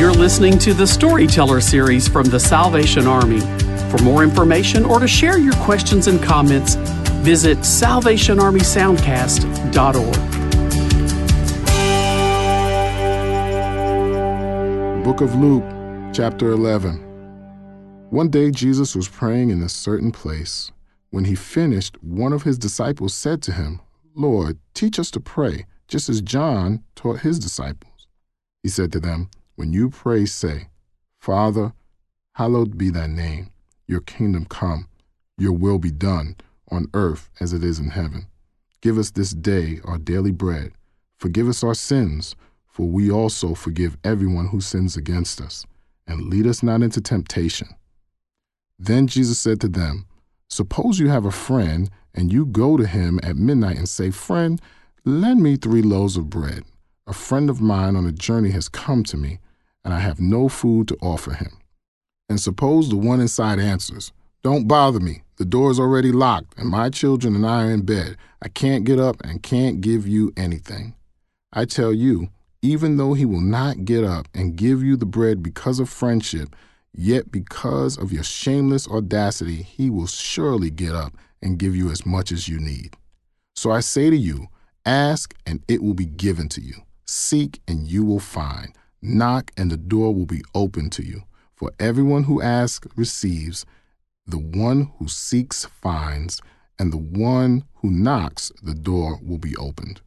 You're listening to the Storyteller series from the Salvation Army. For more information or to share your questions and comments, visit salvationarmysoundcast.org. Book of Luke, chapter 11. One day Jesus was praying in a certain place. When he finished, one of his disciples said to him, Lord, teach us to pray, just as John taught his disciples. He said to them, When you pray, say, Father, hallowed be thy name, your kingdom come, your will be done, on earth as it is in heaven. Give us this day our daily bread. Forgive us our sins, for we also forgive everyone who sins against us. And lead us not into temptation. Then Jesus said to them, Suppose you have a friend, and you go to him at midnight and say, Friend, lend me three loaves of bread. A friend of mine on a journey has come to me, and I have no food to offer him. And suppose the one inside answers, Don't bother me. The door is already locked, and my children and I are in bed. I can't get up and can't give you anything. I tell you, even though he will not get up and give you the bread because of friendship, Yet because of your shameless audacity, he will surely get up and give you as much as you need. So I say to you, ask and it will be given to you. Seek and you will find. Knock and the door will be open to you. For everyone who asks receives, the one who seeks finds, and the one who knocks, the door will be opened.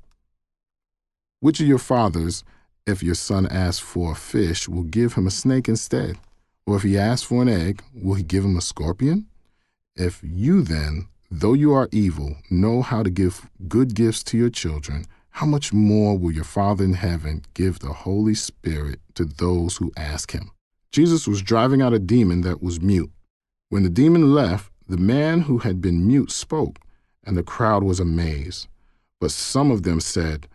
Which of your fathers, if your son asks for a fish, will give him a snake instead? Or if he asks for an egg, will he give him a scorpion? If you then, though you are evil, know how to give good gifts to your children, how much more will your Father in heaven give the Holy Spirit to those who ask him? Jesus was driving out a demon that was mute. When the demon left, the man who had been mute spoke, and the crowd was amazed. But some of them said,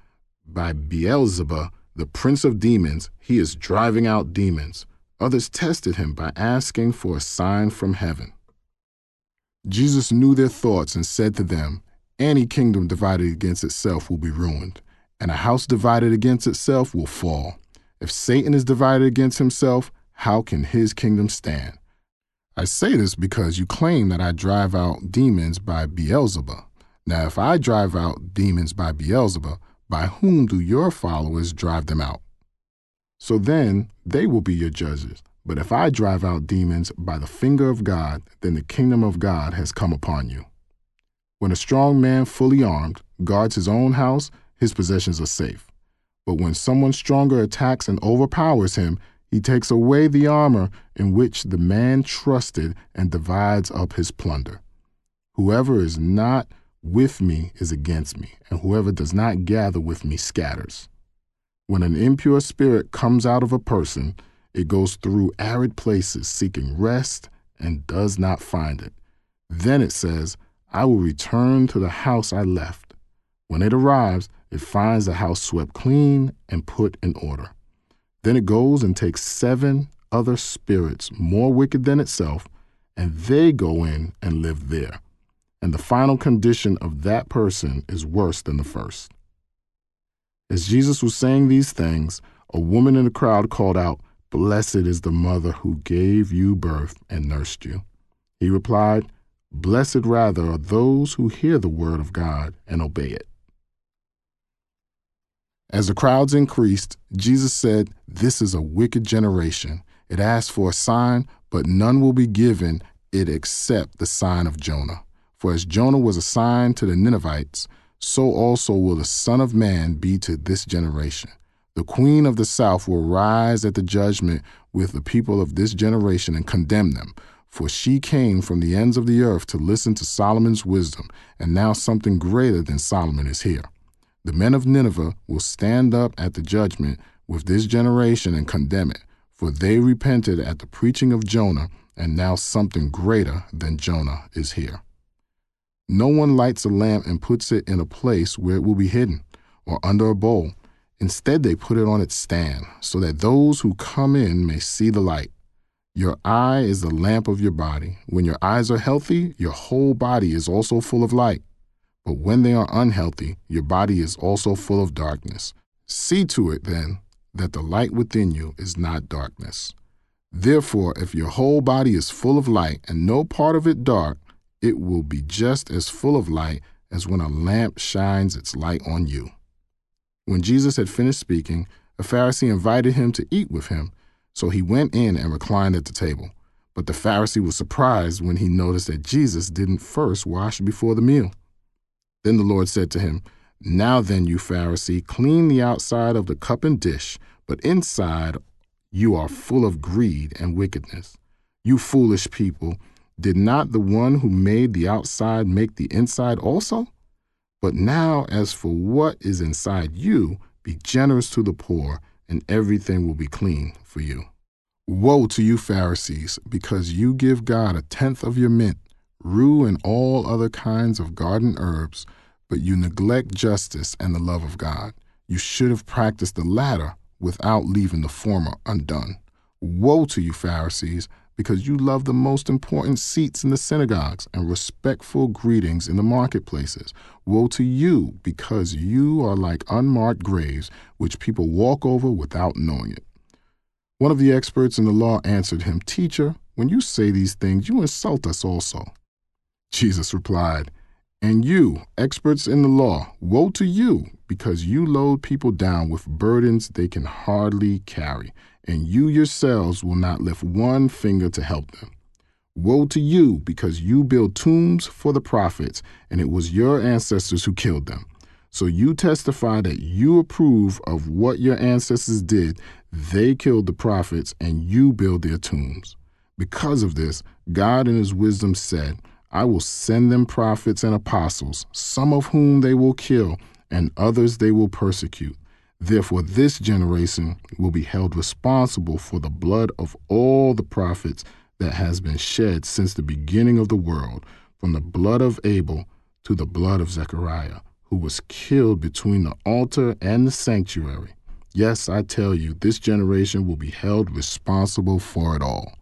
By Beelzebub, the prince of demons, he is driving out demons. Others tested him by asking for a sign from heaven. Jesus knew their thoughts and said to them, Any kingdom divided against itself will be ruined, and a house divided against itself will fall. If Satan is divided against himself, how can his kingdom stand? I say this because you claim that I drive out demons by Beelzebub. Now, if I drive out demons by Beelzebub, by whom do your followers drive them out? So then they will be your judges. But if I drive out demons by the finger of God, then the kingdom of God has come upon you. When a strong man, fully armed, guards his own house, his possessions are safe. But when someone stronger attacks and overpowers him, he takes away the armor in which the man trusted and divides up his plunder. Whoever is not with me is against me, and whoever does not gather with me scatters. When an impure spirit comes out of a person, it goes through arid places seeking rest and does not find it. Then it says, I will return to the house I left. When it arrives, it finds the house swept clean and put in order. Then it goes and takes seven other spirits more wicked than itself, and they go in and live there. And the final condition of that person is worse than the first. As Jesus was saying these things, a woman in the crowd called out, Blessed is the mother who gave you birth and nursed you. He replied, Blessed rather are those who hear the word of God and obey it. As the crowds increased, Jesus said, This is a wicked generation. It asks for a sign, but none will be given it except the sign of Jonah. For as Jonah was a sign to the Ninevites, so also will the Son of Man be to this generation. The queen of the south will rise at the judgment with the people of this generation and condemn them. For she came from the ends of the earth to listen to Solomon's wisdom, and now something greater than Solomon is here. The men of Nineveh will stand up at the judgment with this generation and condemn it, for they repented at the preaching of Jonah, and now something greater than Jonah is here. No one lights a lamp and puts it in a place where it will be hidden or under a bowl. Instead, they put it on its stand so that those who come in may see the light. Your eye is the lamp of your body. When your eyes are healthy, your whole body is also full of light. But when they are unhealthy, your body is also full of darkness. See to it, then, that the light within you is not darkness. Therefore, if your whole body is full of light and no part of it dark, it will be just as full of light as when a lamp shines its light on you. When Jesus had finished speaking, a Pharisee invited him to eat with him, so he went in and reclined at the table. But the Pharisee was surprised when he noticed that Jesus didn't first wash before the meal. Then the Lord said to him, Now then, you Pharisee, clean the outside of the cup and dish, but inside you are full of greed and wickedness. You foolish people, did not the one who made the outside make the inside also? But now, as for what is inside you, be generous to the poor, and everything will be clean for you. Woe to you, Pharisees, because you give God a tenth of your mint, rue and all other kinds of garden herbs, but you neglect justice and the love of God. You should have practiced the latter without leaving the former undone. Woe to you, Pharisees, because you love the most important seats in the synagogues and respectful greetings in the marketplaces. Woe to you, because you are like unmarked graves, which people walk over without knowing it. One of the experts in the law answered him, Teacher, when you say these things, you insult us also. Jesus replied, And you, experts in the law, woe to you, because you load people down with burdens they can hardly carry and you yourselves will not lift one finger to help them. Woe to you, because you build tombs for the prophets, and it was your ancestors who killed them. So you testify that you approve of what your ancestors did. They killed the prophets, and you build their tombs. Because of this, God in his wisdom said, I will send them prophets and apostles, some of whom they will kill, and others they will persecute. Therefore, this generation will be held responsible for the blood of all the prophets that has been shed since the beginning of the world, from the blood of Abel to the blood of Zechariah, who was killed between the altar and the sanctuary. Yes, I tell you, this generation will be held responsible for it all.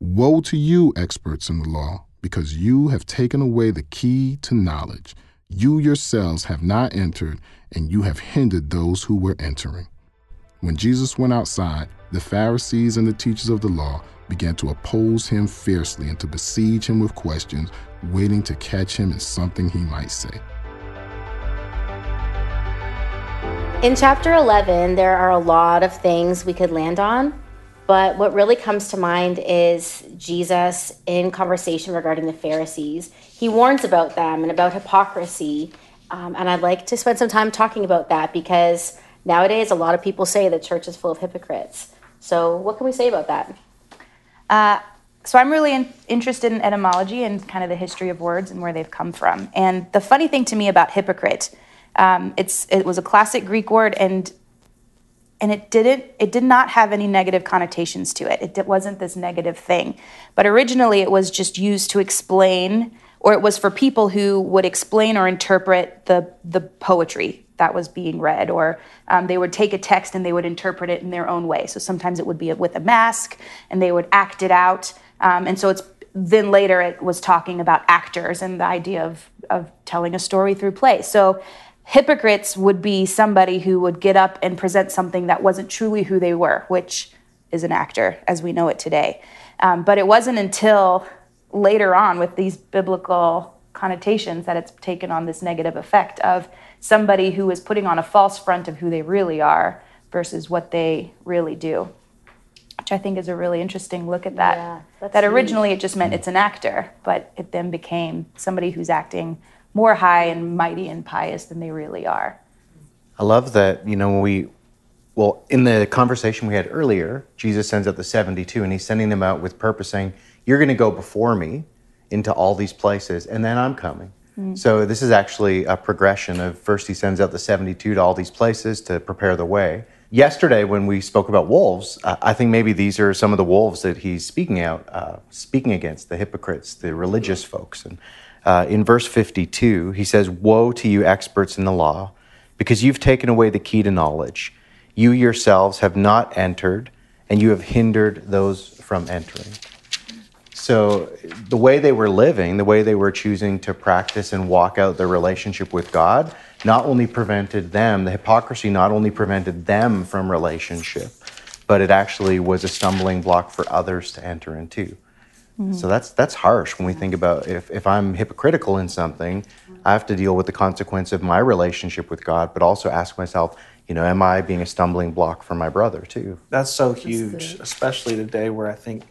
Woe to you, experts in the law, because you have taken away the key to knowledge. You yourselves have not entered and you have hindered those who were entering. When Jesus went outside, the Pharisees and the teachers of the law began to oppose him fiercely and to besiege him with questions, waiting to catch him in something he might say. In chapter 11, there are a lot of things we could land on, but what really comes to mind is Jesus in conversation regarding the Pharisees. He warns about them and about hypocrisy um, and I'd like to spend some time talking about that because nowadays a lot of people say the church is full of hypocrites. So, what can we say about that? Uh, so, I'm really in, interested in etymology and kind of the history of words and where they've come from. And the funny thing to me about hypocrite, um, it's it was a classic Greek word, and and it didn't it did not have any negative connotations to it. It wasn't this negative thing, but originally it was just used to explain or it was for people who would explain or interpret the the poetry that was being read, or um, they would take a text and they would interpret it in their own way. So sometimes it would be with a mask, and they would act it out. Um, and so it's then later it was talking about actors and the idea of of telling a story through play. So hypocrites would be somebody who would get up and present something that wasn't truly who they were, which is an actor as we know it today. Um, but it wasn't until later on with these biblical connotations that it's taken on this negative effect of somebody who is putting on a false front of who they really are versus what they really do which i think is a really interesting look at that yeah, that originally huge. it just meant it's an actor but it then became somebody who's acting more high and mighty and pious than they really are i love that you know when we well in the conversation we had earlier jesus sends out the 72 and he's sending them out with purpose saying you're going to go before me into all these places, and then I'm coming. Mm. So this is actually a progression of first he sends out the 72 to all these places to prepare the way. Yesterday, when we spoke about wolves, I think maybe these are some of the wolves that he's speaking out, uh, speaking against the hypocrites, the religious folks. And uh, in verse 52, he says, "Woe to you, experts in the law, because you've taken away the key to knowledge. You yourselves have not entered, and you have hindered those from entering." So the way they were living, the way they were choosing to practice and walk out their relationship with God, not only prevented them, the hypocrisy not only prevented them from relationship, but it actually was a stumbling block for others to enter into. Mm-hmm. So that's that's harsh when we think about if, if I'm hypocritical in something, I have to deal with the consequence of my relationship with God, but also ask myself, you know, am I being a stumbling block for my brother too? That's so huge, especially today where I think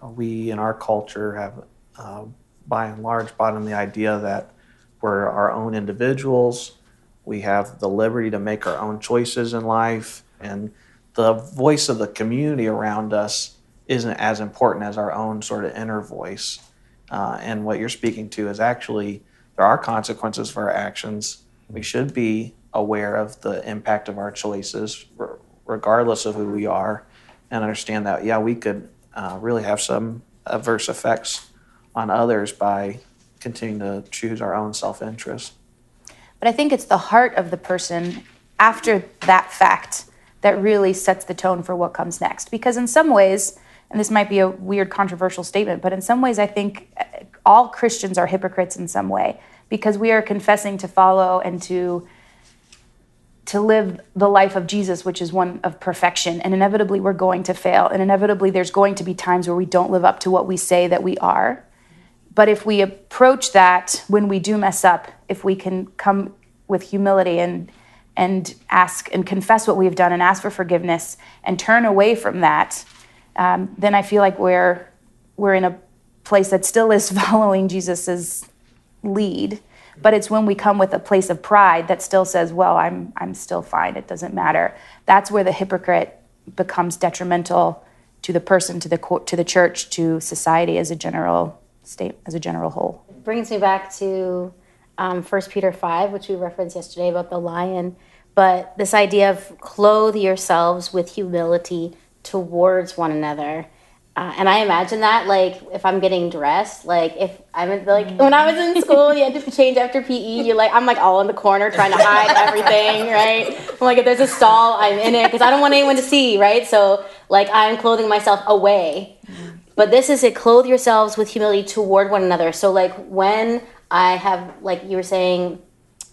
we in our culture have, uh, by and large, bought in the idea that we're our own individuals. We have the liberty to make our own choices in life, and the voice of the community around us isn't as important as our own sort of inner voice. Uh, and what you're speaking to is actually there are consequences for our actions. We should be aware of the impact of our choices, regardless of who we are, and understand that, yeah, we could uh, really have some adverse effects on others by continuing to choose our own self interest. But I think it's the heart of the person after that fact that really sets the tone for what comes next. Because in some ways, and this might be a weird, controversial statement, but in some ways, I think uh, all Christians are hypocrites in some way because we are confessing to follow and to to live the life of Jesus, which is one of perfection. And inevitably, we're going to fail. And inevitably, there's going to be times where we don't live up to what we say that we are. But if we approach that when we do mess up, if we can come with humility and and ask and confess what we've done and ask for forgiveness and turn away from that, um, then I feel like we're we're in a place that still is following Jesus's lead but it's when we come with a place of pride that still says, well, I'm, I'm still fine, it doesn't matter. That's where the hypocrite becomes detrimental to the person, to the, to the church, to society as a general state, as a general whole. It brings me back to um, 1 Peter 5, which we referenced yesterday about the lion. But this idea of clothe yourselves with humility towards one another. Uh, and I imagine that, like, if I'm getting dressed, like, if I'm like, when I was in school, you had to change after PE. You're like, I'm like all in the corner trying to hide everything, right? I'm like, if there's a stall, I'm in it because I don't want anyone to see, right? So, like, I'm clothing myself away. But this is it clothe yourselves with humility toward one another. So, like, when I have, like, you were saying,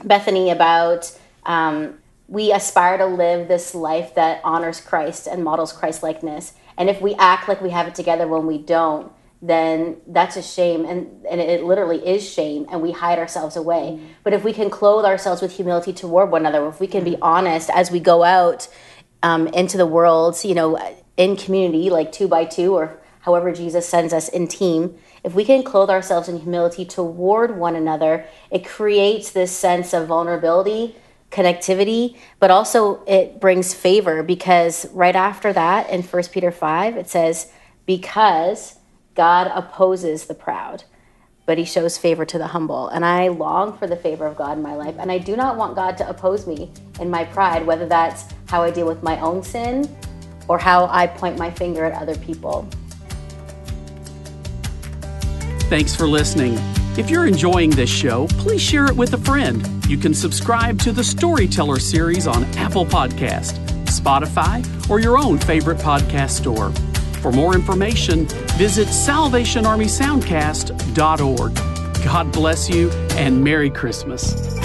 Bethany, about um, we aspire to live this life that honors Christ and models Christ likeness and if we act like we have it together when we don't, then that's a shame. And, and it literally is shame, and we hide ourselves away. Mm-hmm. But if we can clothe ourselves with humility toward one another, if we can be honest as we go out um, into the world, you know, in community, like two by two, or however Jesus sends us in team, if we can clothe ourselves in humility toward one another, it creates this sense of vulnerability connectivity, but also it brings favor because right after that in 1 Peter 5, it says, Because God opposes the proud, but he shows favor to the humble. And I long for the favor of God in my life. And I do not want God to oppose me in my pride, whether that's how I deal with my own sin or how I point my finger at other people. Thanks for listening. If you're enjoying this show, please share it with a friend. You can subscribe to the Storyteller series on Apple Podcast, Spotify, or your own favorite podcast store. For more information, visit salvationarmysoundcast.org. God bless you and Merry Christmas.